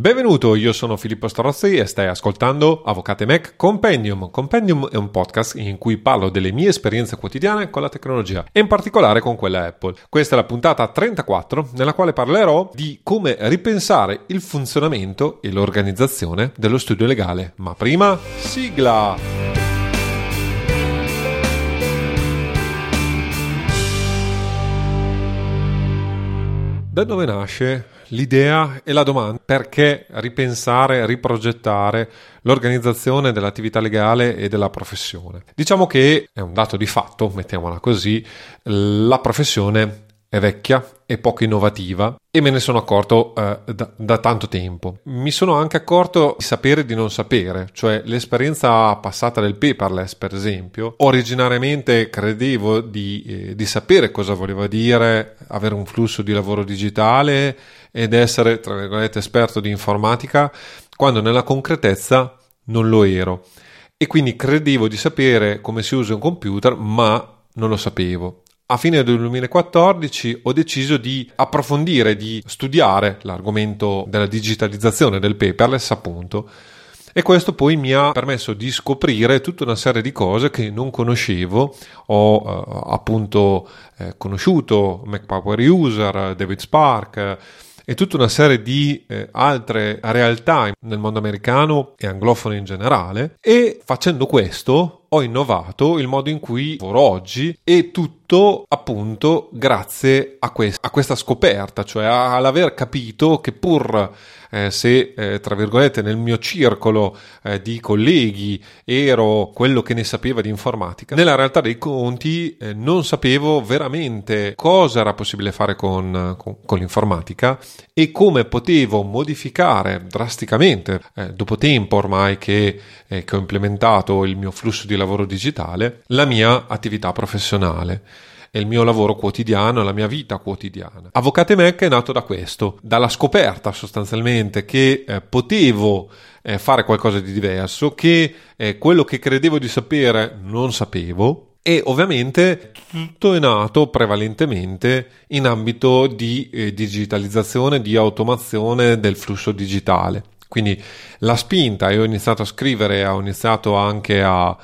Benvenuto, io sono Filippo Strozzi e stai ascoltando Avvocate Mac Compendium. Compendium è un podcast in cui parlo delle mie esperienze quotidiane con la tecnologia e in particolare con quella Apple. Questa è la puntata 34 nella quale parlerò di come ripensare il funzionamento e l'organizzazione dello studio legale. Ma prima, sigla! Da dove nasce l'idea e la domanda perché ripensare, riprogettare l'organizzazione dell'attività legale e della professione. Diciamo che è un dato di fatto, mettiamola così, la professione è vecchia e poco innovativa e me ne sono accorto eh, da, da, tanto tempo. Mi sono anche accorto di sapere di non sapere, cioè l'esperienza passata del paperless, per esempio, originariamente credevo di, eh, di sapere cosa voleva dire avere un flusso di lavoro digitale ed essere, tra virgolette, esperto di informatica, quando nella concretezza non lo ero. E quindi credevo di sapere come si usa un computer, ma non lo sapevo a fine del 2014 ho deciso di approfondire, di studiare l'argomento della digitalizzazione del paperless, appunto. E questo poi mi ha permesso di scoprire tutta una serie di cose che non conoscevo. Ho eh, appunto eh, conosciuto Mac Power User, David Spark e tutta una serie di eh, altre realtà nel mondo americano e anglofono in generale e facendo questo ho innovato il modo in cui lavoro oggi e tutto appunto grazie a, quest- a questa scoperta, cioè all'aver capito che pur eh, se eh, tra virgolette nel mio circolo eh, di colleghi ero quello che ne sapeva di informatica, nella realtà dei conti eh, non sapevo veramente cosa era possibile fare con, con, con l'informatica e come potevo modificare drasticamente eh, dopo tempo ormai che, eh, che ho implementato il mio flusso di lavoro digitale la mia attività professionale è il mio lavoro quotidiano, la mia vita quotidiana. Avvocate Mac è nato da questo, dalla scoperta sostanzialmente che eh, potevo eh, fare qualcosa di diverso, che eh, quello che credevo di sapere non sapevo, e ovviamente tutto è nato prevalentemente in ambito di eh, digitalizzazione, di automazione del flusso digitale. Quindi la spinta, e ho iniziato a scrivere, ho iniziato anche a,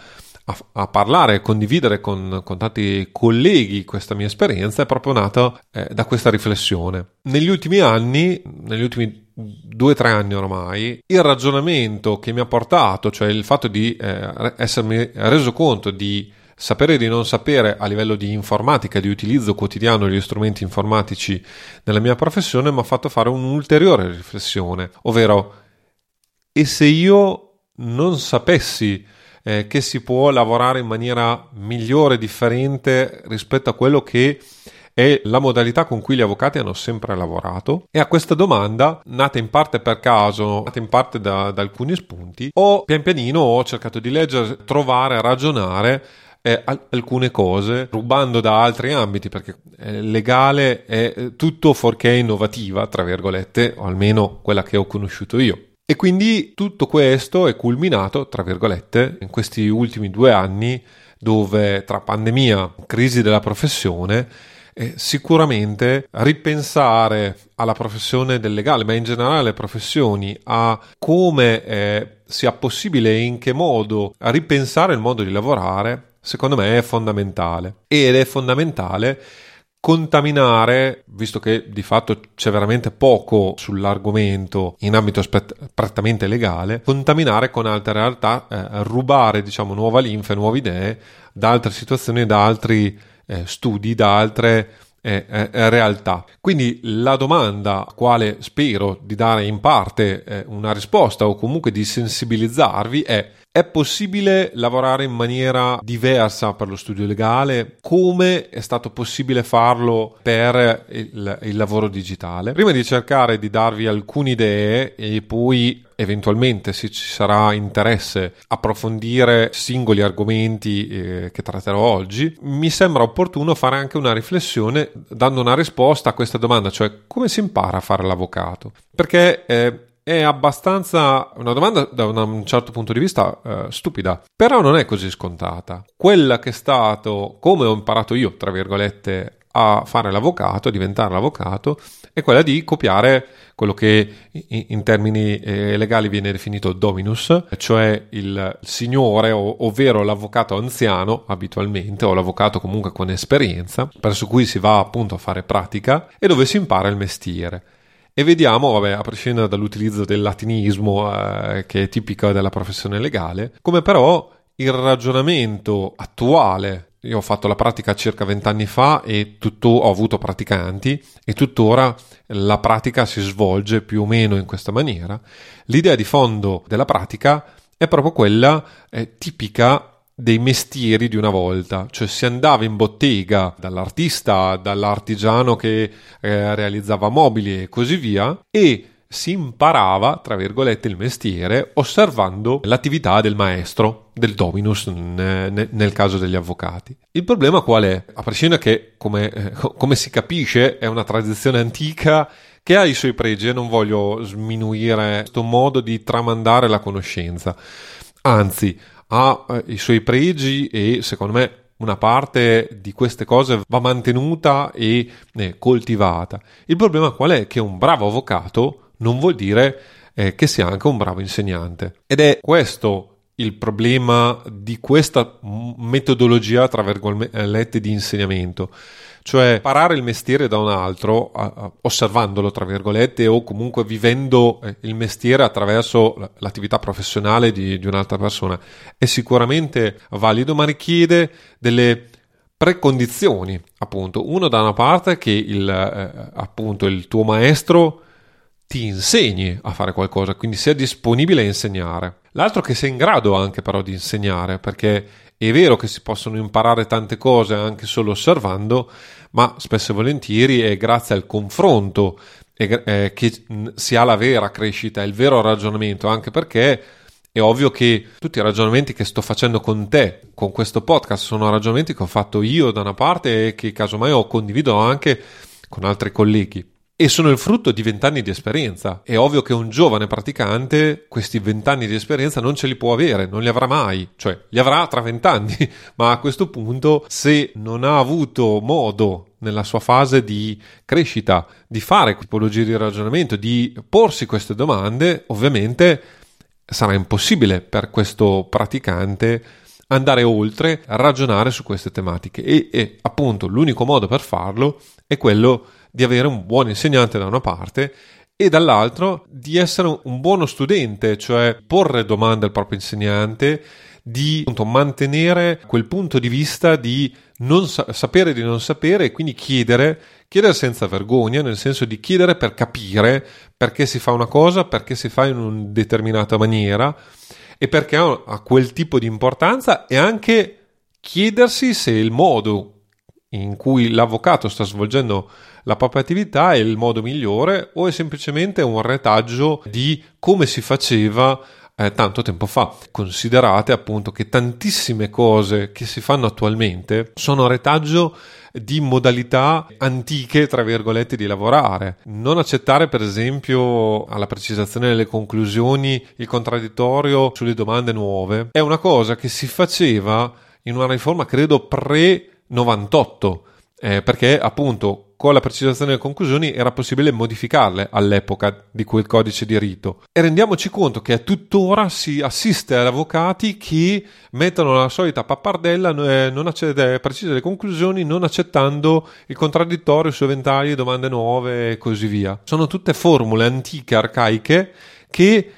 a, a parlare e condividere con, con, tanti colleghi questa mia esperienza è proprio nata eh, da questa riflessione. Negli ultimi anni, negli ultimi due o tre anni ormai, il ragionamento che mi ha portato, cioè il fatto di eh, essermi reso conto di sapere di non sapere a livello di informatica, di utilizzo quotidiano degli strumenti informatici nella mia professione, mi ha fatto fare un'ulteriore riflessione, ovvero e se io non sapessi eh, che si può lavorare in maniera migliore, differente rispetto a quello che è la modalità con cui gli avvocati hanno sempre lavorato e a questa domanda, nata in parte per caso, nata in parte da, da alcuni spunti, ho pian pianino ho cercato di leggere, trovare, ragionare eh, alcune cose rubando da altri ambiti perché eh, legale è tutto fuorché innovativa, tra virgolette, o almeno quella che ho conosciuto io. E quindi tutto questo è culminato, tra virgolette, in questi ultimi due anni dove tra pandemia, crisi della professione, eh, sicuramente ripensare alla professione del legale, ma in generale alle professioni, a come eh, sia possibile e in che modo ripensare il modo di lavorare, secondo me è fondamentale. Ed è fondamentale contaminare, visto che di fatto c'è veramente poco sull'argomento in ambito spett- prettamente legale, contaminare con altre realtà, eh, rubare diciamo nuova linfa, nuove idee da altre situazioni, da altri eh, studi, da altre eh, eh, realtà. Quindi la domanda a quale spero di dare in parte eh, una risposta o comunque di sensibilizzarvi è è possibile lavorare in maniera diversa per lo studio legale? Come è stato possibile farlo per il, il lavoro digitale? Prima di cercare di darvi alcune idee e poi eventualmente se ci sarà interesse approfondire singoli argomenti eh, che tratterò oggi, mi sembra opportuno fare anche una riflessione dando una risposta a questa domanda, cioè come si impara a fare l'avvocato? Perché eh, è abbastanza una domanda da un certo punto di vista eh, stupida, però non è così scontata. Quella che è stato, come ho imparato io, tra virgolette, a fare l'avvocato, a diventare l'avvocato, è quella di copiare quello che in termini eh, legali viene definito dominus, cioè il signore, ovvero l'avvocato anziano abitualmente, o l'avvocato comunque con esperienza, presso cui si va appunto a fare pratica e dove si impara il mestiere. E vediamo, vabbè, a prescindere dall'utilizzo del latinismo eh, che è tipico della professione legale, come però il ragionamento attuale io ho fatto la pratica circa vent'anni fa e tutto, ho avuto praticanti e tuttora la pratica si svolge più o meno in questa maniera. L'idea di fondo della pratica è proprio quella eh, tipica dei mestieri di una volta, cioè si andava in bottega dall'artista, dall'artigiano che eh, realizzava mobili e così via e si imparava, tra virgolette, il mestiere osservando l'attività del maestro, del dominus nel caso degli avvocati. Il problema qual è? A prescindere che, come, eh, come si capisce, è una tradizione antica che ha i suoi pregi e non voglio sminuire questo modo di tramandare la conoscenza. Anzi, ha eh, i suoi pregi e secondo me una parte di queste cose va mantenuta e eh, coltivata. Il problema qual è? Che un bravo avvocato non vuol dire eh, che sia anche un bravo insegnante. Ed è questo il problema di questa metodologia, tra virgolette, di insegnamento. Cioè, imparare il mestiere da un altro, osservandolo, tra virgolette, o comunque vivendo eh, il mestiere attraverso l'attività professionale di, di un'altra persona, è sicuramente valido, ma richiede delle precondizioni, appunto. Uno da una parte che il, eh, appunto, il tuo maestro ti insegni a fare qualcosa, quindi sia disponibile a insegnare. L'altro che sei in grado anche però di insegnare, perché è vero che si possono imparare tante cose anche solo osservando, ma spesso e volentieri è grazie al confronto eh, che si ha la vera crescita, il vero ragionamento, anche perché è ovvio che tutti i ragionamenti che sto facendo con te, con questo podcast, sono ragionamenti che ho fatto io da una parte e che casomai ho condiviso anche con altri colleghi e sono il frutto di vent'anni di esperienza. È ovvio che un giovane praticante questi vent'anni di esperienza non ce li può avere, non li avrà mai, cioè li avrà tra vent'anni, ma a questo punto se non ha avuto modo nella sua fase di crescita di fare tipologie di ragionamento, di porsi queste domande, ovviamente sarà impossibile per questo praticante andare oltre, ragionare su queste tematiche. E, e appunto l'unico modo per farlo è quello di avere un buon insegnante da una parte e dall'altro di essere un buono studente, cioè porre domande al proprio insegnante, di appunto, mantenere quel punto di vista di non sa- sapere di non sapere e quindi chiedere, chiedere senza vergogna, nel senso di chiedere per capire perché si fa una cosa, perché si fa in una determinata maniera e perché ha, ha quel tipo di importanza e anche chiedersi se il modo in cui l'avvocato sta svolgendo la propria attività è il modo migliore o è semplicemente un retaggio di come si faceva eh, tanto tempo fa. Considerate appunto che tantissime cose che si fanno attualmente sono retaggio di modalità antiche, tra virgolette, di lavorare. Non accettare, per esempio, alla precisazione delle conclusioni il contraddittorio sulle domande nuove è una cosa che si faceva in una riforma, credo, pre 98, eh, perché appunto con la precisazione delle conclusioni era possibile modificarle all'epoca di quel codice di rito. E rendiamoci conto che tuttora si assiste ad avvocati che mettono la solita pappardella, eh, non accede, precise le conclusioni, non accettando il contraddittorio su eventuali domande nuove e così via. Sono tutte formule antiche, arcaiche, che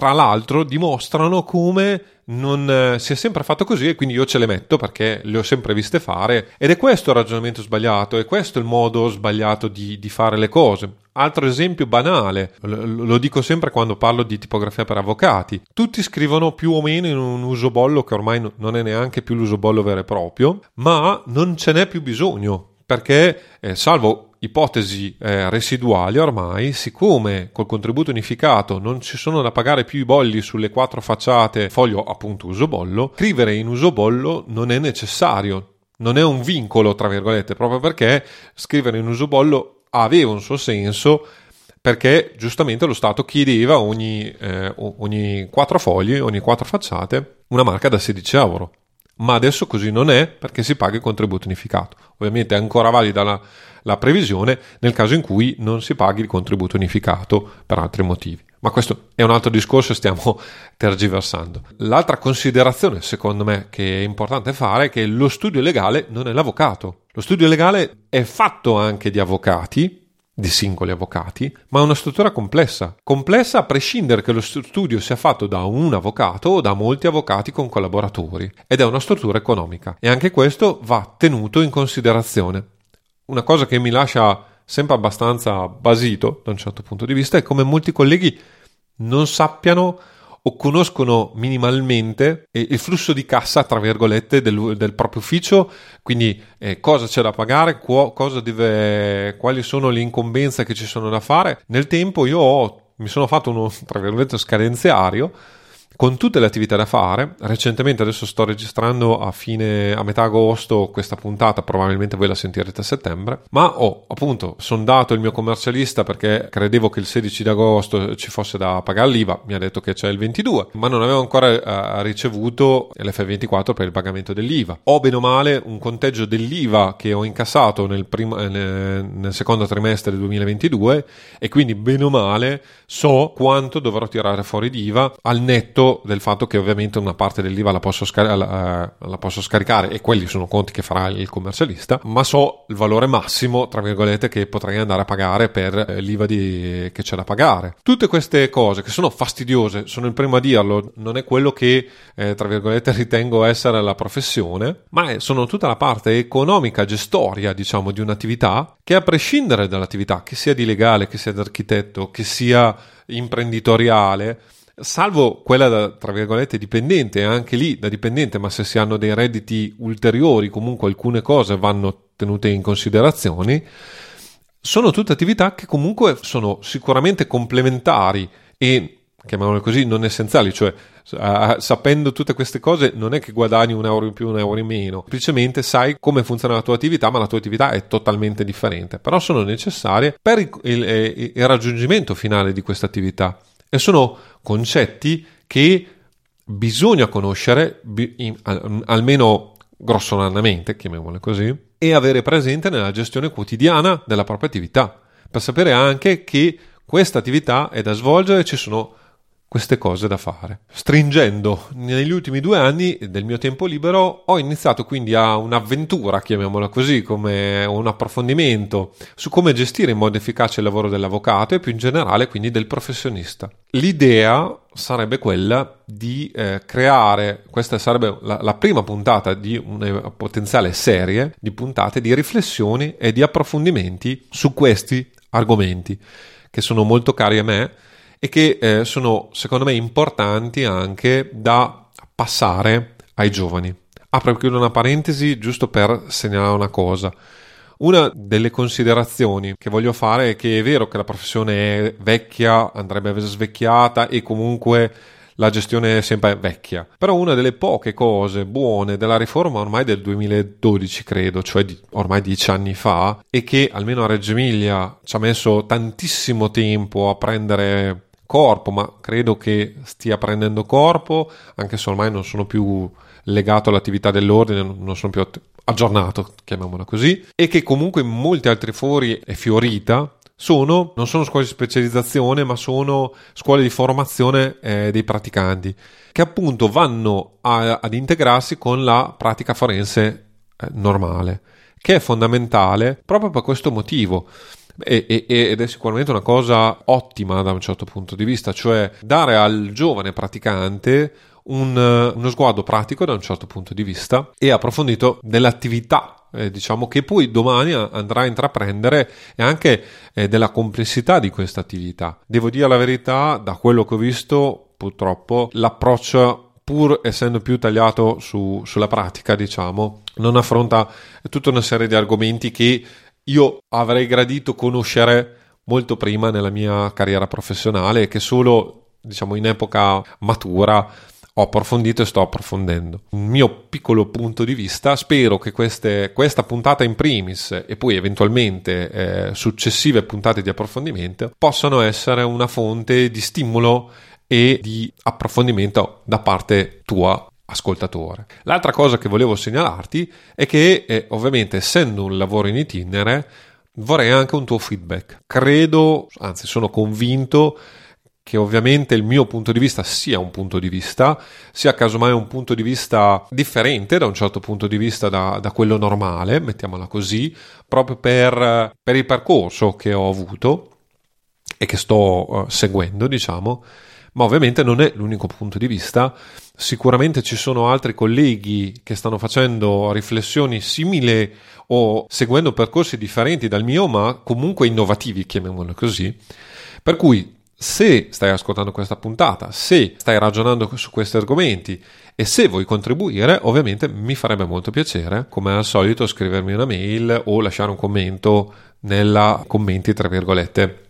tra l'altro dimostrano come non eh, si è sempre fatto così e quindi io ce le metto perché le ho sempre viste fare ed è questo il ragionamento sbagliato, è questo il modo sbagliato di, di fare le cose. Altro esempio banale, lo dico sempre quando parlo di tipografia per avvocati, tutti scrivono più o meno in un usobollo che ormai non è neanche più l'usobollo vero e proprio, ma non ce n'è più bisogno perché eh, salvo ipotesi eh, residuali ormai, siccome col contributo unificato non ci sono da pagare più i bolli sulle quattro facciate foglio appunto usobollo, scrivere in usobollo non è necessario, non è un vincolo tra virgolette, proprio perché scrivere in usobollo aveva un suo senso perché giustamente lo Stato chiedeva ogni, eh, ogni quattro fogli, ogni quattro facciate, una marca da 16 euro. Ma adesso così non è perché si paga il contributo unificato. Ovviamente è ancora valida la, la previsione nel caso in cui non si paghi il contributo unificato per altri motivi. Ma questo è un altro discorso, stiamo tergiversando. L'altra considerazione, secondo me, che è importante fare è che lo studio legale non è l'avvocato. Lo studio legale è fatto anche di avvocati, di singoli avvocati, ma è una struttura complessa. Complessa a prescindere che lo studio sia fatto da un avvocato o da molti avvocati con collaboratori, ed è una struttura economica. E anche questo va tenuto in considerazione. Una cosa che mi lascia sempre abbastanza basito da un certo punto di vista è come molti colleghi non sappiano o conoscono minimalmente il flusso di cassa, tra virgolette, del, del proprio ufficio, quindi eh, cosa c'è da pagare, qu- deve, quali sono le incombenze che ci sono da fare. Nel tempo io ho, mi sono fatto uno, tra virgolette, scadenziario con tutte le attività da fare. Recentemente adesso sto registrando a fine a metà agosto questa puntata, probabilmente voi la sentirete a settembre, ma ho appunto sondato il mio commercialista perché credevo che il 16 di agosto ci fosse da pagare l'IVA, mi ha detto che c'è il 22, ma non avevo ancora eh, ricevuto l'F24 per il pagamento dell'IVA. Ho bene o male un conteggio dell'IVA che ho incassato nel, primo, eh, nel secondo trimestre del 2022 e quindi bene o male so quanto dovrò tirare fuori di IVA al netto del fatto che ovviamente una parte dell'IVA la posso, scar- la, la posso, scaricare e quelli sono conti che farà il commercialista, ma so il valore massimo, tra virgolette, che potrei andare a pagare per eh, l'IVA di, che c'è da pagare. Tutte queste cose che sono fastidiose, sono il primo a dirlo, non è quello che, eh, tra virgolette, ritengo essere la professione, ma sono tutta la parte economica, gestoria, diciamo, di un'attività che a prescindere dall'attività, che sia di legale, che sia di architetto, che sia imprenditoriale, salvo quella da, tra virgolette, dipendente, anche lì da dipendente, ma se si hanno dei redditi ulteriori, comunque alcune cose vanno tenute in considerazione, sono tutte attività che comunque sono sicuramente complementari e chiamiamole così, non essenziali, cioè uh, sapendo tutte queste cose non è che guadagni un euro in più, un euro in meno, semplicemente sai come funziona la tua attività, ma la tua attività è totalmente differente, però sono necessarie per il, il, il raggiungimento finale di questa attività e sono concetti che bisogna conoscere, almeno grossolanamente, chiamiamole così, e avere presente nella gestione quotidiana della propria attività, per sapere anche che questa attività è da svolgere ci sono queste cose da fare. Stringendo, negli ultimi due anni del mio tempo libero ho iniziato quindi a un'avventura, chiamiamola così, come un approfondimento su come gestire in modo efficace il lavoro dell'avvocato e più in generale quindi del professionista. L'idea sarebbe quella di eh, creare, questa sarebbe la, la, prima puntata di una potenziale serie di puntate di riflessioni e di approfondimenti su questi argomenti che sono molto cari a me e che eh, sono secondo me importanti anche da passare ai giovani. Apro qui una parentesi giusto per segnalare una cosa. Una delle considerazioni che voglio fare è che è vero che la professione è vecchia, andrebbe svecchiata e comunque la gestione è sempre vecchia. Però una delle poche cose buone della riforma ormai del 2012, credo, cioè di, ormai dieci anni fa, è che almeno a Reggio Emilia ci ha messo tantissimo tempo a prendere corpo, ma credo che stia prendendo corpo, anche se ormai non sono più legato all'attività dell'ordine, non sono più aggiornato, chiamiamola così, e che comunque in molti altri fori è fiorita. Sono, non sono scuole di specializzazione, ma sono scuole di formazione eh, dei praticanti, che appunto vanno a, ad integrarsi con la pratica forense eh, normale, che è fondamentale proprio per questo motivo e, e, ed è sicuramente una cosa ottima da un certo punto di vista, cioè dare al giovane praticante un, uno sguardo pratico da un certo punto di vista e approfondito dell'attività eh, diciamo che poi domani andrà a intraprendere e anche eh, della complessità di questa attività. Devo dire la verità, da quello che ho visto, purtroppo l'approccio pur essendo più tagliato su, sulla pratica, diciamo, non affronta tutta una serie di argomenti che io avrei gradito conoscere molto prima nella mia carriera professionale e che solo diciamo in epoca matura ho approfondito e sto approfondendo. Un mio piccolo punto di vista, spero che queste, questa puntata in primis e poi eventualmente eh, successive puntate di approfondimento possano essere una fonte di stimolo e di approfondimento da parte tua ascoltatore. L'altra cosa che volevo segnalarti è che eh, ovviamente essendo un lavoro in itinere vorrei anche un tuo feedback. Credo, anzi sono convinto che ovviamente il mio punto di vista sia un punto di vista, sia casomai un punto di vista differente da un certo punto di vista da, da quello normale, mettiamola così, proprio per, per, il percorso che ho avuto e che sto uh, seguendo, diciamo, ma ovviamente non è l'unico punto di vista. Sicuramente ci sono altri colleghi che stanno facendo riflessioni simili o seguendo percorsi differenti dal mio, ma comunque innovativi, chiamiamolo così. Per cui se stai ascoltando questa puntata, se stai ragionando su questi argomenti e se vuoi contribuire, ovviamente mi farebbe molto piacere, come al solito, scrivermi una mail o lasciare un commento nella commenti, tra virgolette,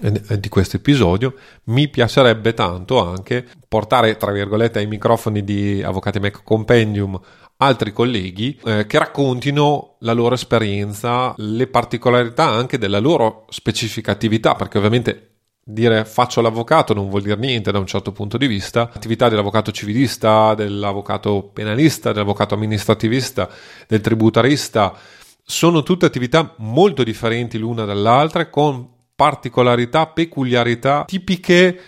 di questo episodio mi piacerebbe tanto anche portare tra virgolette ai microfoni di Avvocati Mac Compendium altri colleghi eh, che raccontino la loro esperienza, le particolarità anche della loro specifica attività, perché ovviamente dire faccio l'avvocato non vuol dire niente da un certo punto di vista. L'attività dell'avvocato civilista, dell'avvocato penalista, dell'avvocato amministrativista, del tributarista sono tutte attività molto differenti l'una dall'altra con particolarità, peculiarità tipiche,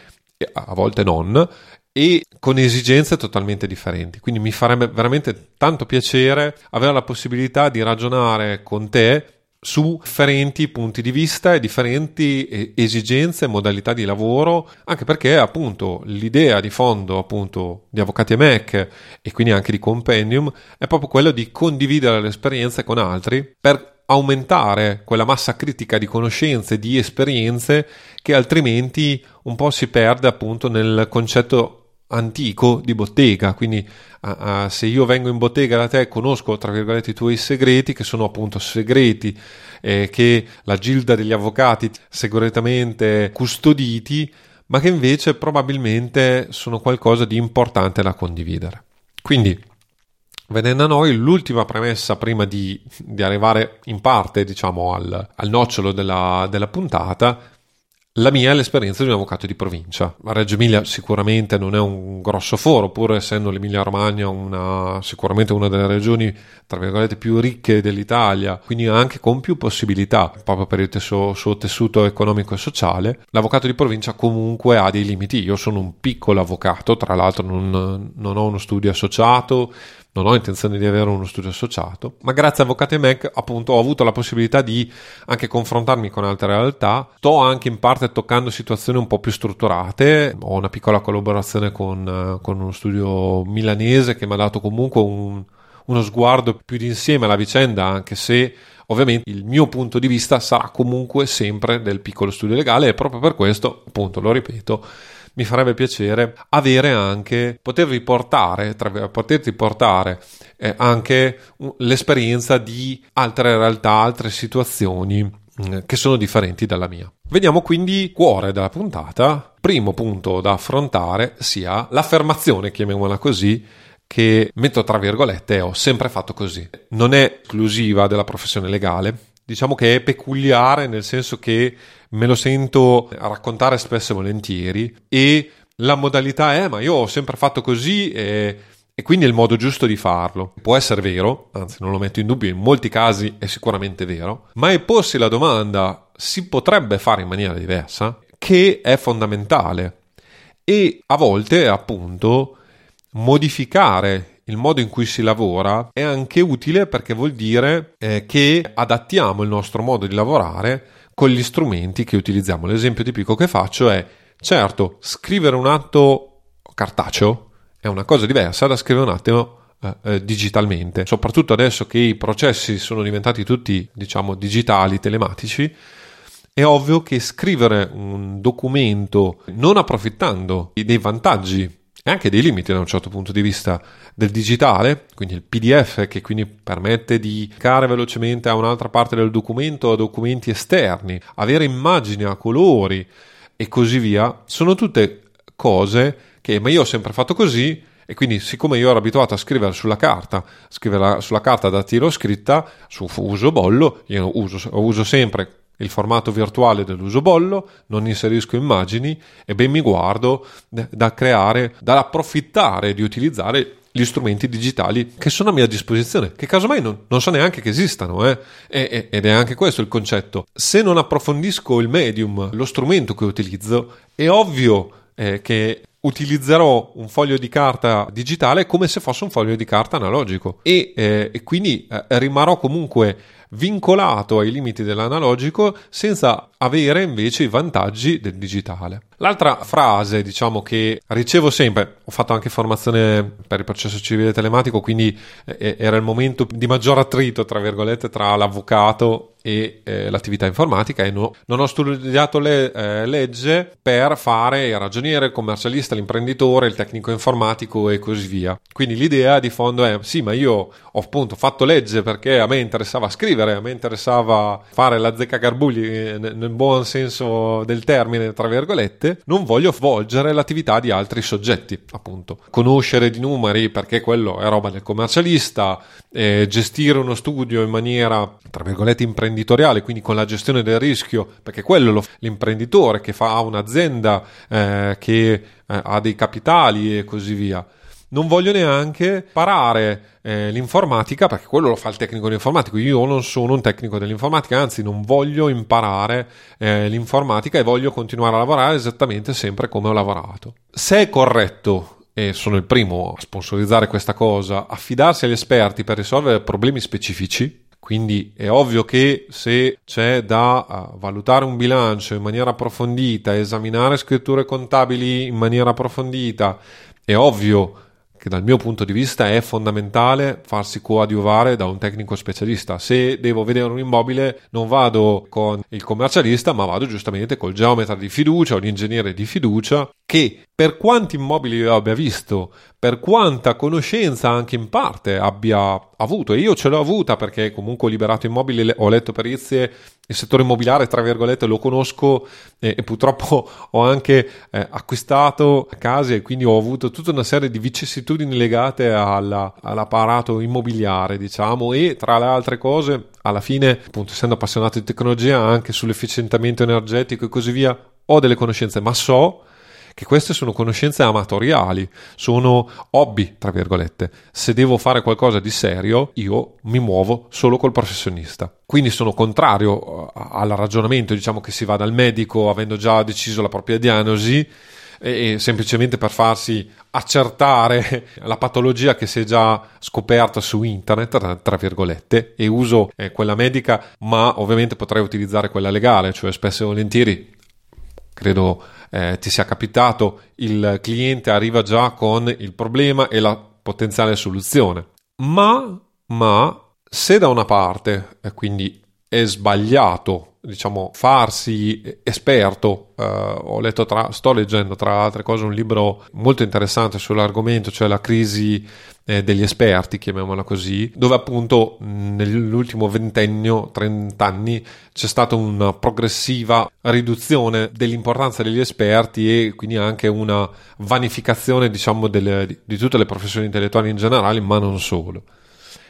a volte non, e con esigenze totalmente differenti. Quindi mi farebbe veramente tanto piacere avere la possibilità di ragionare con te su differenti punti di vista e differenti esigenze e modalità di lavoro, anche perché appunto l'idea di fondo appunto di Avvocati e Mac e quindi anche di Compendium è proprio quello di condividere le esperienze con altri per aumentare quella massa critica di conoscenze, di esperienze che altrimenti un po' si perde appunto nel concetto antico di bottega, quindi uh, uh, se io vengo in bottega da te e conosco tra virgolette i tuoi segreti, che sono appunto segreti eh, che la gilda degli avvocati segretamente custoditi, ma che invece probabilmente sono qualcosa di importante da condividere. Quindi Venendo a noi, l'ultima premessa prima di, di arrivare in parte, diciamo, al, al nocciolo della, della puntata, la mia è l'esperienza di un avvocato di provincia. Reggio Emilia sicuramente non è un grosso foro, pur essendo l'Emilia Romagna una, sicuramente una delle regioni, tra virgolette, più ricche dell'Italia, quindi anche con più possibilità, proprio per il tesso, suo tessuto economico e sociale. L'avvocato di provincia comunque ha dei limiti. Io sono un piccolo avvocato, tra l'altro non, non ho uno studio associato, non ho intenzione di avere uno studio associato, ma grazie a Avvocati Mac appunto ho avuto la possibilità di anche confrontarmi con altre realtà, sto anche in parte toccando situazioni un po' più strutturate, ho una piccola collaborazione con, con uno studio milanese che mi ha dato comunque un, uno sguardo più d'insieme alla vicenda, anche se ovviamente il mio punto di vista sarà comunque sempre del piccolo studio legale e proprio per questo, appunto, lo ripeto, mi farebbe piacere avere anche, potervi portare, tra, poterti portare eh, anche l'esperienza di altre realtà, altre situazioni mm, che sono differenti dalla mia. Vediamo quindi cuore della puntata. Primo punto da affrontare sia l'affermazione, chiamiamola così, che metto tra virgolette ho sempre fatto così. Non è esclusiva della professione legale, diciamo che è peculiare nel senso che me lo sento raccontare spesso e volentieri e la modalità è ma io ho sempre fatto così e, e quindi è il modo giusto di farlo. Può essere vero, anzi non lo metto in dubbio, in molti casi è sicuramente vero, ma è porsi la domanda si potrebbe fare in maniera diversa che è fondamentale e a volte appunto modificare il modo in cui si lavora è anche utile perché vuol dire eh, che adattiamo il nostro modo di lavorare con gli strumenti che utilizziamo. L'esempio tipico che faccio è, certo, scrivere un atto cartaceo è una cosa diversa da scrivere un atto eh, eh, digitalmente, soprattutto adesso che i processi sono diventati tutti, diciamo, digitali, telematici. È ovvio che scrivere un documento non approfittando dei vantaggi e anche dei limiti da un certo punto di vista del digitale, quindi il PDF che quindi permette di caricare velocemente a un'altra parte del documento a documenti esterni, avere immagini a colori e così via, sono tutte cose che ma io ho sempre fatto così e quindi siccome io ero abituato a scrivere sulla carta, scrivere sulla carta da tiro scritta su uso bollo, io uso, uso sempre il formato virtuale dell'uso bollo, non inserisco immagini e ben mi guardo da creare, da approfittare di utilizzare gli strumenti digitali che sono a mia disposizione, che casomai non, non so neanche che esistano, eh? e, ed è anche questo il concetto. Se non approfondisco il medium, lo strumento che utilizzo, è ovvio eh, che utilizzerò un foglio di carta digitale come se fosse un foglio di carta analogico e, eh, e quindi eh, rimarrò comunque vincolato ai limiti dell'analogico senza avere invece i vantaggi del digitale. L'altra frase, diciamo, che ricevo sempre, ho fatto anche formazione per il processo civile telematico, quindi eh, era il momento di maggior attrito, tra virgolette, tra l'avvocato e eh, l'attività informatica e no, non ho studiato le, eh, legge per fare il ragioniere, il commercialista, l'imprenditore, il tecnico informatico e così via. Quindi l'idea di fondo è sì, ma io ho appunto fatto legge perché a me interessava scrivere, a me interessava fare la zecca garbugli eh, nel buon senso del termine, tra virgolette, non voglio svolgere l'attività di altri soggetti, appunto. Conoscere di numeri perché quello è roba del commercialista, eh, gestire uno studio in maniera, tra virgolette, imprenditoriale, quindi con la gestione del rischio, perché quello lo, l'imprenditore che fa un'azienda eh, che eh, ha dei capitali e così via. Non voglio neanche parare eh, l'informatica perché quello lo fa il tecnico dell'informatica. Io non sono un tecnico dell'informatica, anzi non voglio imparare eh, l'informatica e voglio continuare a lavorare esattamente sempre come ho lavorato. Se è corretto e sono il primo a sponsorizzare questa cosa, affidarsi agli esperti per risolvere problemi specifici. Quindi è ovvio che se c'è da uh, valutare un bilancio in maniera approfondita, esaminare scritture contabili in maniera approfondita, è ovvio che dal mio punto di vista è fondamentale farsi coadiuvare da un tecnico specialista. Se devo vedere un immobile non vado con il commercialista, ma vado giustamente col geometra di fiducia o l'ingegnere di fiducia che per quanti immobili io abbia visto, per quanta conoscenza anche in parte abbia avuto, e io ce l'ho avuta perché comunque ho liberato immobili, ho letto perizie, il settore immobiliare tra virgolette lo conosco e, e purtroppo ho anche eh, acquistato case e quindi ho avuto tutta una serie di vicissitudini legate alla, all'apparato immobiliare diciamo e tra le altre cose alla fine appunto essendo appassionato di tecnologia anche sull'efficientamento energetico e così via ho delle conoscenze ma so che queste sono conoscenze amatoriali, sono hobby, tra virgolette. Se devo fare qualcosa di serio, io mi muovo solo col professionista. Quindi sono contrario eh, al ragionamento, diciamo che si va dal medico avendo già deciso la propria diagnosi e semplicemente per farsi accertare la patologia che si è già scoperta su internet, tra, virgolette, e uso eh, quella medica, ma ovviamente potrei utilizzare quella legale, cioè spesso e volentieri credo eh, ti sia capitato, il cliente arriva già con il problema e la potenziale soluzione. Ma, ma se da una parte, eh, quindi è sbagliato diciamo, farsi esperto. Uh, tra, sto leggendo tra altre cose un libro molto interessante sull'argomento, cioè la crisi eh, degli esperti, chiamiamola così, dove appunto nell'ultimo ventennio, trent'anni, c'è stata una progressiva riduzione dell'importanza degli esperti e quindi anche una vanificazione, diciamo, delle, di tutte le professioni intellettuali in generale, ma non solo.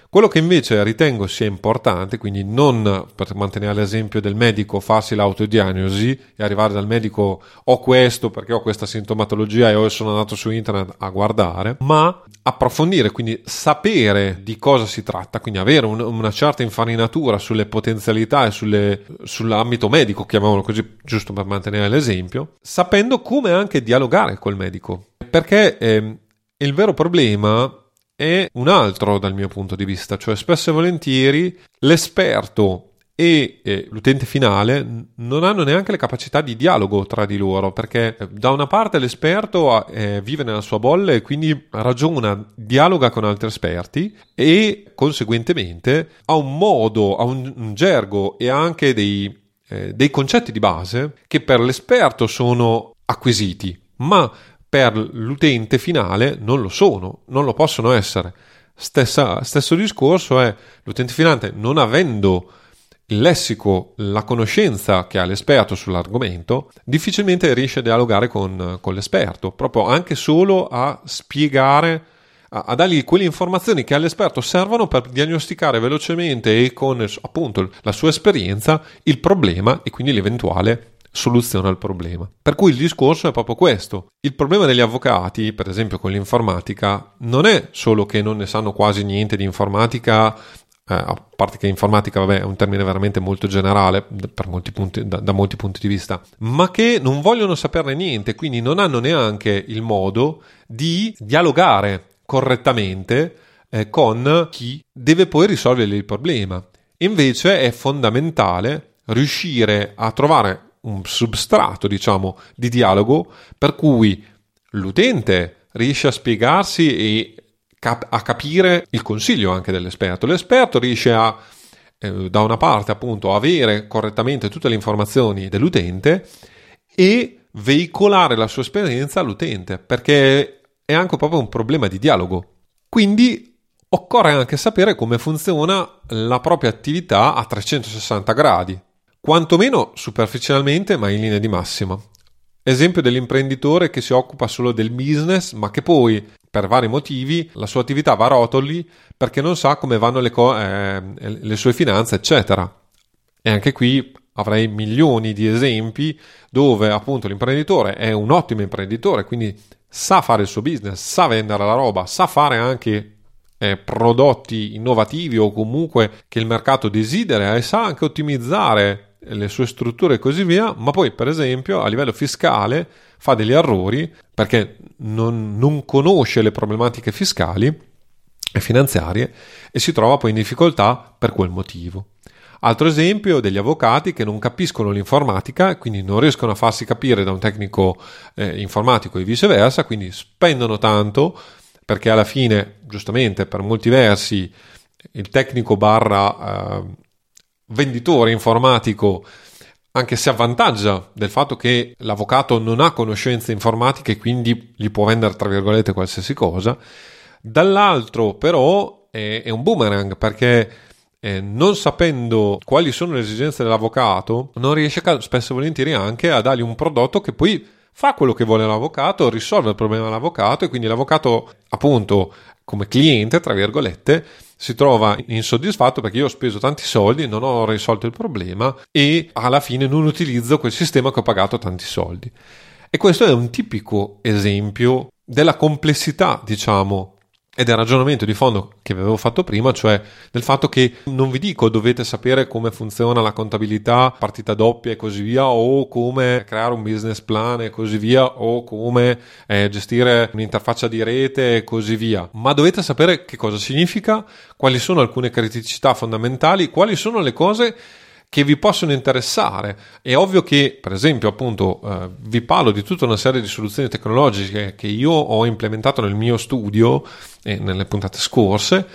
Quello che invece ritengo sia importante, quindi non per mantenere l'esempio del medico farsi l'autodiagnosi e arrivare dal medico ho questo perché ho questa sintomatologia e sono andato su internet a guardare, ma approfondire, quindi sapere di cosa si tratta, quindi avere un, una certa infarinatura sulle potenzialità e sulle, sull'ambito medico, chiamiamolo così, giusto per mantenere l'esempio, sapendo come anche dialogare col medico. Perché eh, il vero problema è un altro dal mio punto di vista, cioè spesso e volentieri l'esperto e eh, l'utente finale non hanno neanche le capacità di dialogo tra di loro perché eh, da una parte l'esperto eh, vive nella sua bolla e quindi ragiona, dialoga con altri esperti e conseguentemente ha un modo, ha un, un gergo e anche dei, eh, dei concetti di base che per l'esperto sono acquisiti ma per l'utente finale non lo sono, non lo possono essere. Stessa, stesso discorso è l'utente finale non avendo il lessico, la conoscenza che ha l'esperto sull'argomento, difficilmente riesce a dialogare con, con l'esperto, proprio anche solo a spiegare, a, a, dargli quelle informazioni che all'esperto servono per diagnosticare velocemente e con appunto la sua esperienza il problema e quindi l'eventuale soluziona il problema. Per cui il discorso è proprio questo. Il problema degli avvocati, per esempio con l'informatica, non è solo che non ne sanno quasi niente di informatica eh, a parte che informatica vabbè, è un termine veramente molto generale molti punti, da, da, molti punti di vista, ma che non vogliono saperne niente, quindi non hanno neanche il modo di dialogare correttamente eh, con chi deve poi risolvere il problema. Invece è fondamentale riuscire a trovare un substrato, diciamo, di dialogo per cui l'utente riesce a spiegarsi e cap- a capire il consiglio anche dell'esperto. L'esperto riesce a, eh, da una parte, appunto, avere correttamente tutte le informazioni dell'utente e veicolare la sua esperienza all'utente, perché è anche proprio un problema di dialogo. Quindi occorre anche sapere come funziona la propria attività a 360 gradi, quantomeno superficialmente, ma in linea di massima. Esempio dell'imprenditore che si occupa solo del business, ma che poi, per vari motivi, la sua attività va a rotoli perché non sa come vanno le, co- eh, le sue finanze, eccetera. E anche qui avrei milioni di esempi dove appunto l'imprenditore è un ottimo imprenditore, quindi sa fare il suo business, sa vendere la roba, sa fare anche eh, prodotti innovativi o comunque che il mercato desidera e sa anche ottimizzare le sue strutture e così via, ma poi per esempio a livello fiscale fa degli errori perché non, non conosce le problematiche fiscali e finanziarie e si trova poi in difficoltà per quel motivo. Altro esempio degli avvocati che non capiscono l'informatica quindi non riescono a farsi capire da un tecnico eh, informatico e viceversa, quindi spendono tanto perché alla fine, giustamente, per molti versi, il tecnico barra eh, venditore informatico anche si avvantaggia del fatto che l'avvocato non ha conoscenze informatiche e quindi gli può vendere tra virgolette qualsiasi cosa. Dall'altro però è, è un boomerang perché eh, non sapendo quali sono le esigenze dell'avvocato non riesce spesso e volentieri anche a dargli un prodotto che poi fa quello che vuole l'avvocato, risolve il problema dell'avvocato e quindi l'avvocato appunto come cliente, tra virgolette, si trova insoddisfatto perché io ho speso tanti soldi, non ho risolto il problema e alla fine non utilizzo quel sistema che ho pagato tanti soldi. E questo è un tipico esempio della complessità, diciamo, e del ragionamento di fondo che avevo fatto prima, cioè del fatto che non vi dico dovete sapere come funziona la contabilità, partita doppia e così via, o come creare un business plan e così via, o come eh, gestire un'interfaccia di rete e così via, ma dovete sapere che cosa significa, quali sono alcune criticità fondamentali, quali sono le cose che vi possono interessare. È ovvio che, per esempio, appunto, eh, vi parlo di tutta una serie di soluzioni tecnologiche che io ho implementato nel mio studio e nelle puntate scorse,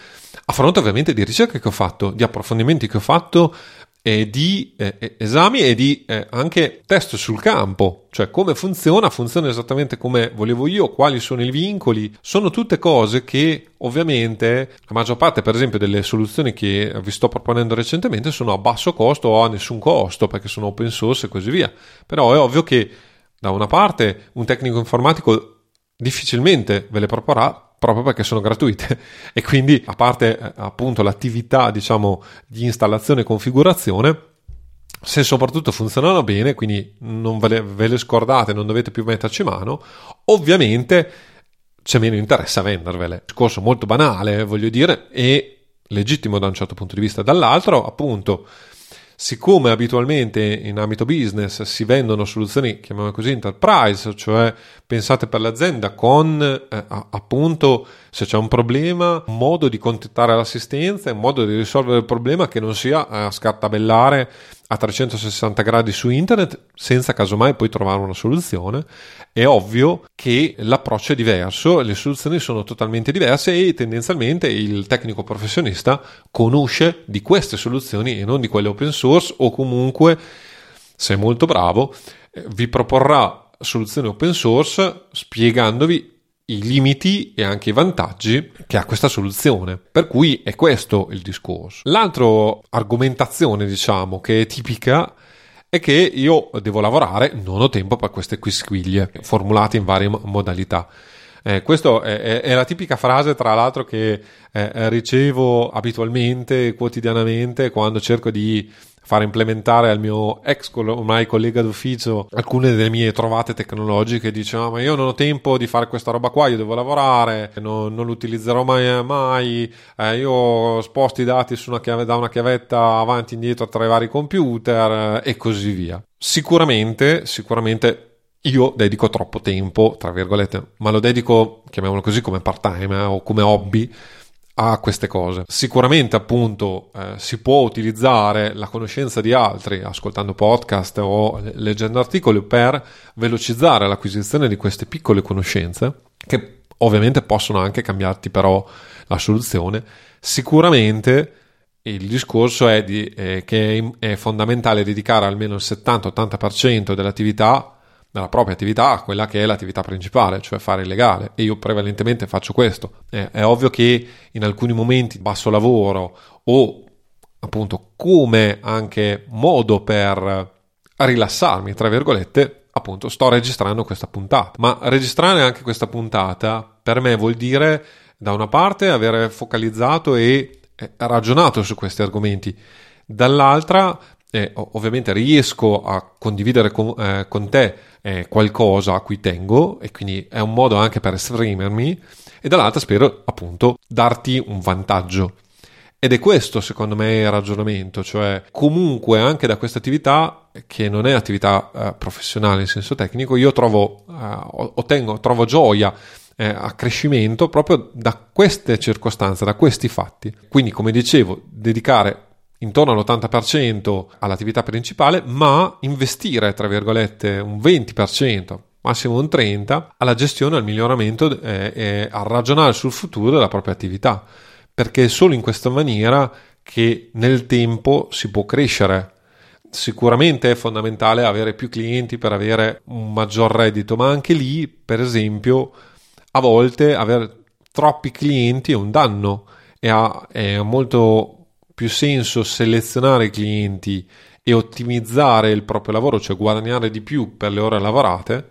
a fronte ovviamente di ricerche che ho fatto, di approfondimenti che ho fatto e di eh, esami e di eh, anche test sul campo, cioè come funziona, funziona esattamente come volevo io, quali sono i vincoli, sono tutte cose che ovviamente la maggior parte per esempio delle soluzioni che vi sto proponendo recentemente sono a basso costo o a nessun costo perché sono open source e così via, però è ovvio che da una parte un tecnico informatico difficilmente ve le proporrà proprio perché sono gratuite. E quindi a parte eh, appunto l'attività diciamo di installazione e configurazione se soprattutto funzionano bene quindi non ve le, ve le scordate non dovete più metterci mano ovviamente c'è meno interesse a vendervele. Discorso molto banale voglio dire e legittimo da un certo punto di vista. Dall'altro appunto siccome abitualmente in ambito business si vendono soluzioni, chiamiamole così, enterprise, cioè pensate per l'azienda con eh, appunto se c'è un problema, un modo di contattare l'assistenza, un modo di risolvere il problema che non sia a scartabellare a 360 gradi su internet senza casomai poi trovare una soluzione, è ovvio che l'approccio è diverso, le soluzioni sono totalmente diverse e tendenzialmente il tecnico professionista conosce di queste soluzioni e non di quelle open source o comunque, se è molto bravo, eh, vi proporrà soluzioni open source spiegandovi i limiti e anche i vantaggi che ha questa soluzione. Per cui è questo il discorso. L'altra argomentazione, diciamo, che è tipica è che io devo lavorare, non ho tempo per queste quisquiglie formulate in varie modalità. Eh, questa è, è, la tipica frase, tra l'altro, che eh, ricevo abitualmente, quotidianamente, quando cerco di fare implementare al mio ex ormai collega d'ufficio alcune delle mie trovate tecnologiche. Dice: ah, Ma io non ho tempo di fare questa roba qua, io devo lavorare, non, non l'utilizzerò mai. mai eh, io sposto i dati una chiave, da una chiavetta avanti e indietro tra i vari computer eh, e così via. Sicuramente, sicuramente io dedico troppo tempo, tra virgolette, ma lo dedico, chiamiamolo così, come part-time eh, o come hobby a queste cose. Sicuramente, appunto, eh, si può utilizzare la conoscenza di altri, ascoltando podcast o leggendo articoli, per velocizzare l'acquisizione di queste piccole conoscenze, che ovviamente possono anche cambiarti però la soluzione. Sicuramente il discorso è di, eh, che è fondamentale dedicare almeno il 70-80% dell'attività della propria attività a quella che è l'attività principale, cioè fare il legale. E io prevalentemente faccio questo. Eh, è ovvio che in alcuni momenti basso lavoro o appunto come anche modo per rilassarmi, tra virgolette, appunto sto registrando questa puntata. Ma registrare anche questa puntata per me vuol dire da una parte avere focalizzato e eh, ragionato su questi argomenti, dall'altra eh, ovviamente riesco a condividere con, eh, con te eh, qualcosa a cui tengo e quindi è un modo anche per esprimermi e dall'altra spero appunto darti un vantaggio. Ed è questo secondo me il ragionamento, cioè comunque anche da questa attività che non è attività eh, professionale in senso tecnico, io trovo, eh, ottengo, trovo gioia eh, accrescimento proprio da queste circostanze, da questi fatti. Quindi, come dicevo, dedicare intorno all'80% all'attività principale, ma investire, tra virgolette, un 20%, massimo un 30% alla gestione, al miglioramento e, e a ragionare sul futuro della propria attività, perché è solo in questa maniera che nel tempo si può crescere. Sicuramente è fondamentale avere più clienti per avere un maggior reddito, ma anche lì, per esempio, a volte avere troppi clienti è un danno e ha, è molto più senso selezionare i clienti e ottimizzare il proprio lavoro, cioè guadagnare di più per le ore lavorate,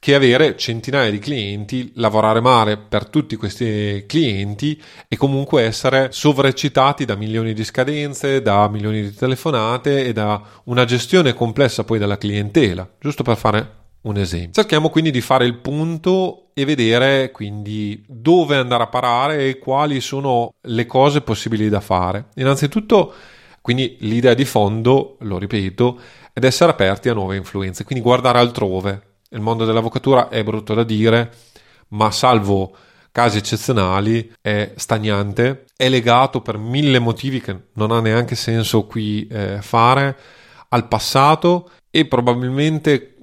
che avere centinaia di clienti, lavorare male per tutti questi clienti e comunque essere sovraccitati da milioni di scadenze, da milioni di telefonate e da una gestione complessa poi della clientela, giusto per fare un esempio. Cerchiamo quindi di fare il punto e vedere quindi dove andare a parare e quali sono le cose possibili da fare. Innanzitutto, quindi l'idea di fondo, lo ripeto, è di essere aperti a nuove influenze, quindi guardare altrove. Il mondo dell'avvocatura è brutto da dire, ma salvo casi eccezionali è stagnante, è legato per mille motivi che non ha neanche senso qui eh, fare al passato e probabilmente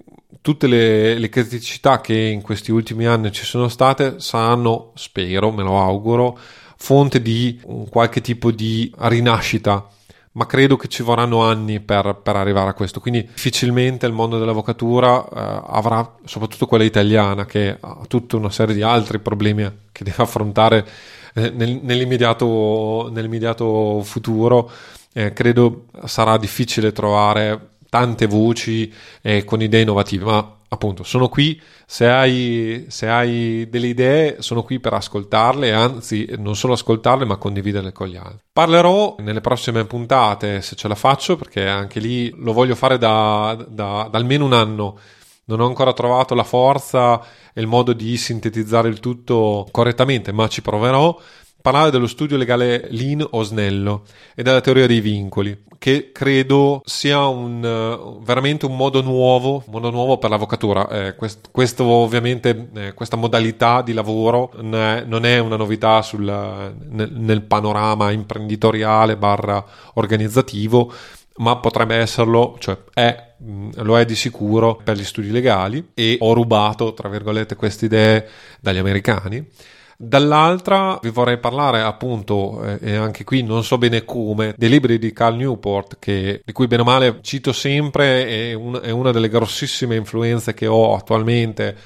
tutte le, le, criticità che in questi ultimi anni ci sono state saranno, spero, me lo auguro, fonte di un qualche tipo di rinascita, ma credo che ci vorranno anni per, per arrivare a questo. Quindi difficilmente il mondo dell'avvocatura eh, avrà, soprattutto quella italiana, che ha tutta una serie di altri problemi che deve affrontare eh, nel, nell'immediato, nell'immediato, futuro. Eh, credo sarà difficile trovare tante voci eh, con idee innovative, ma appunto sono qui, se hai, se hai delle idee sono qui per ascoltarle, anzi non solo ascoltarle ma condividerle con gli altri. Parlerò nelle prossime puntate se ce la faccio perché anche lì lo voglio fare da, da, da almeno un anno. Non ho ancora trovato la forza e il modo di sintetizzare il tutto correttamente, ma ci proverò parlare dello studio legale Lean o snello e della teoria dei vincoli, che credo sia un, uh, veramente un modo nuovo, modo nuovo per l'avvocatura. Eh, quest, questo ovviamente, eh, questa modalità di lavoro non è, non è una novità sul, nel, nel panorama imprenditoriale barra organizzativo, ma potrebbe esserlo, cioè è, lo è di sicuro per gli studi legali e ho rubato, tra virgolette, queste idee dagli americani Dall'altra vi vorrei parlare appunto, eh, e anche qui non so bene come, dei libri di Cal Newport, che, di cui bene o male cito sempre, è, un, è una delle grossissime influenze che ho attualmente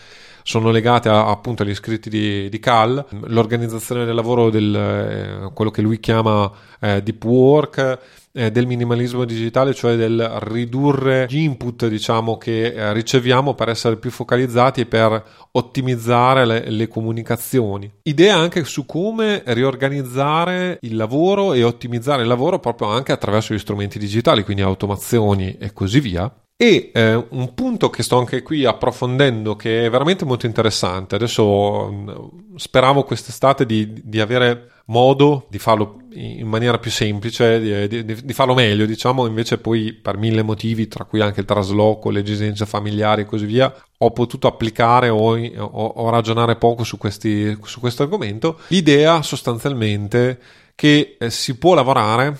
sono legate a, appunto agli scritti di, di Cal, l'organizzazione del lavoro, del, eh, quello che lui chiama eh, deep work, eh, del minimalismo digitale, cioè del ridurre gli input diciamo, che eh, riceviamo per essere più focalizzati e per ottimizzare le, le, comunicazioni. Idea anche su come riorganizzare il lavoro e ottimizzare il lavoro proprio anche attraverso gli strumenti digitali, quindi automazioni e così via. E eh, un punto che sto anche qui approfondendo che è veramente molto interessante, adesso mm, speravo quest'estate di, di avere modo di farlo in maniera più semplice, di, di, di, farlo meglio, diciamo, invece poi per mille motivi, tra cui anche il trasloco, le esigenze familiari e così via, ho potuto applicare o, o, o ragionare poco su, questi, su questo argomento. L'idea sostanzialmente che eh, si può lavorare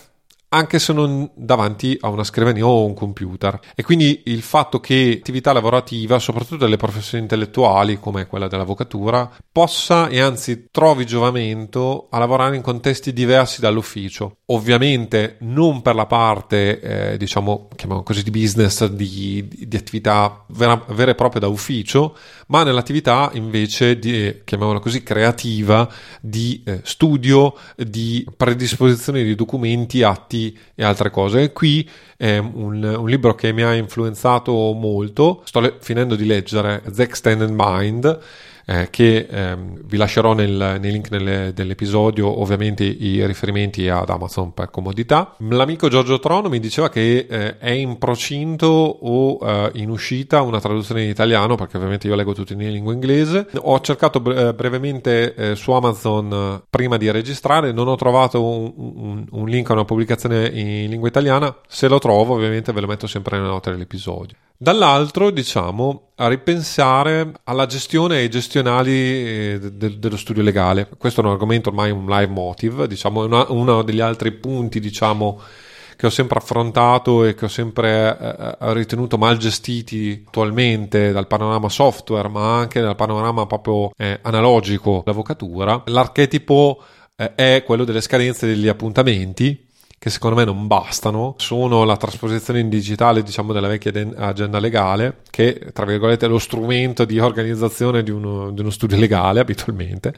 anche se non davanti a una scrivania o un computer. E quindi il fatto che l'attività lavorativa, soprattutto delle professioni intellettuali come quella dell'avvocatura, possa e anzi trovi giovamento a lavorare in contesti diversi dall'ufficio. Ovviamente non per la parte, eh, diciamo, chiamiamo così, di business, di, di attività vera, vera, e propria da ufficio, ma nell'attività invece di, chiamiamola così, creativa, di eh, studio, di predisposizione di documenti, atti e altre cose. Qui è un, un, libro che mi ha influenzato molto. Sto le- finendo di leggere The Extended Mind eh, che ehm, vi lascerò nel, nei link nelle, dell'episodio ovviamente i riferimenti ad Amazon per comodità. L'amico Giorgio Trono mi diceva che eh, è in procinto o eh, in uscita una traduzione in italiano perché ovviamente io leggo tutto in lingua inglese. Ho cercato bre- eh, brevemente eh, su Amazon eh, prima di registrare, non ho trovato un, un, un link a una pubblicazione in lingua italiana. Se lo trovo ovviamente ve lo metto sempre nelle note dell'episodio. Dall'altro, diciamo, a ripensare alla gestione e ai gestionali eh, de- dello studio legale. Questo è un argomento ormai un live motive, diciamo, è uno degli altri punti, diciamo, che ho sempre affrontato e che ho sempre eh, eh, ritenuto mal gestiti attualmente dal panorama software, ma anche dal panorama proprio eh, analogico dell'avvocatura. L'archetipo eh, è quello delle scadenze degli appuntamenti che secondo me non bastano, sono la trasposizione in digitale, diciamo, della vecchia agenda legale, che tra virgolette è lo strumento di organizzazione di uno, di uno studio legale abitualmente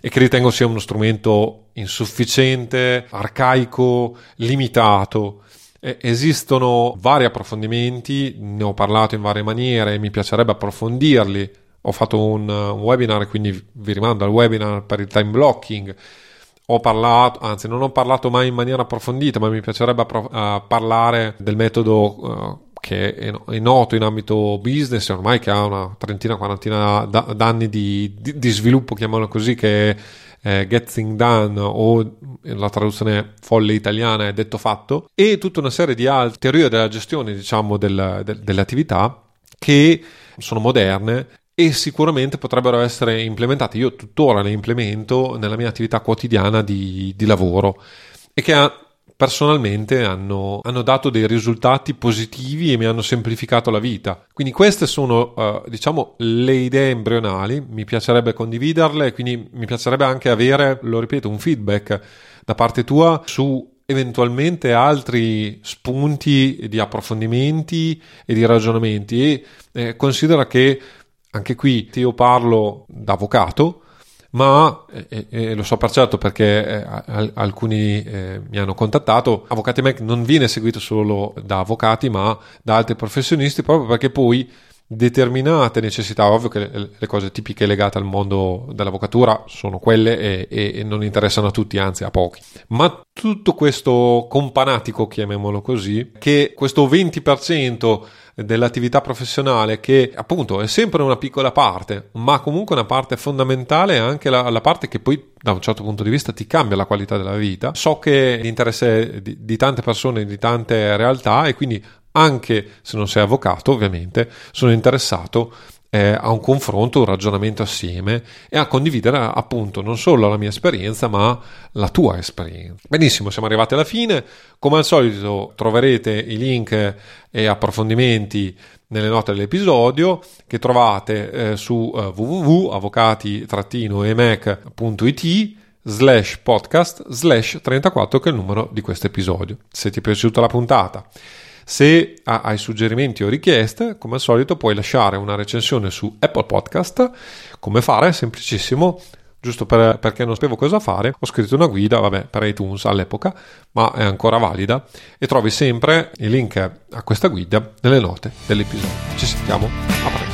e che ritengo sia uno strumento insufficiente, arcaico, limitato. Esistono vari approfondimenti, ne ho parlato in varie maniere, mi piacerebbe approfondirli. Ho fatto un, un webinar, quindi vi rimando al webinar per il time blocking ho parlato, anzi non ho parlato mai in maniera approfondita, ma mi piacerebbe appro- uh, parlare del metodo uh, che è, è, noto in ambito business, ormai che ha una trentina, quarantina d- d'anni di, di, di, sviluppo, chiamiamolo così, che è eh, Getting Done o la traduzione folle italiana è detto fatto, e tutta una serie di altre teorie della gestione, diciamo, del, del, delle attività che sono moderne e sicuramente potrebbero essere implementate. Io tuttora le implemento nella mia attività quotidiana di, di lavoro e che ha, personalmente hanno, hanno, dato dei risultati positivi e mi hanno semplificato la vita. Quindi queste sono, uh, diciamo, le idee embrionali, mi piacerebbe condividerle quindi mi piacerebbe anche avere, lo ripeto, un feedback da parte tua su eventualmente altri spunti di approfondimenti e di ragionamenti e eh, considera che anche qui io parlo da avvocato, ma eh, eh, lo so per certo perché eh, alcuni eh, mi hanno contattato. Avvocati Mac non viene seguito solo da avvocati, ma da altri professionisti, proprio perché poi determinate necessità, ovvio che le, cose tipiche legate al mondo dell'avvocatura sono quelle e, e, non interessano a tutti, anzi a pochi. Ma tutto questo companatico, chiamiamolo così, che questo 20% dell'attività professionale che appunto è sempre una piccola parte, ma comunque una parte fondamentale anche la, la parte che poi da un certo punto di vista ti cambia la qualità della vita. So che l'interesse di, di tante persone, di tante realtà e quindi anche se non sei avvocato ovviamente sono interessato eh, a un confronto, un ragionamento assieme e a condividere appunto non solo la mia esperienza ma la tua esperienza. Benissimo, siamo arrivati alla fine. Come al solito troverete i link e approfondimenti nelle note dell'episodio che trovate eh, su eh, www.avvocati-emac.it slash podcast slash 34 che è il numero di questo episodio. Se ti è piaciuta la puntata Se hai suggerimenti o richieste, come al solito puoi lasciare una recensione su Apple Podcast. Come fare? Semplicissimo giusto per, perché non sapevo cosa fare, ho scritto una guida, vabbè, per iTunes all'epoca, ma è ancora valida e trovi sempre il link a questa guida nelle note dell'episodio. Ci sentiamo a presto.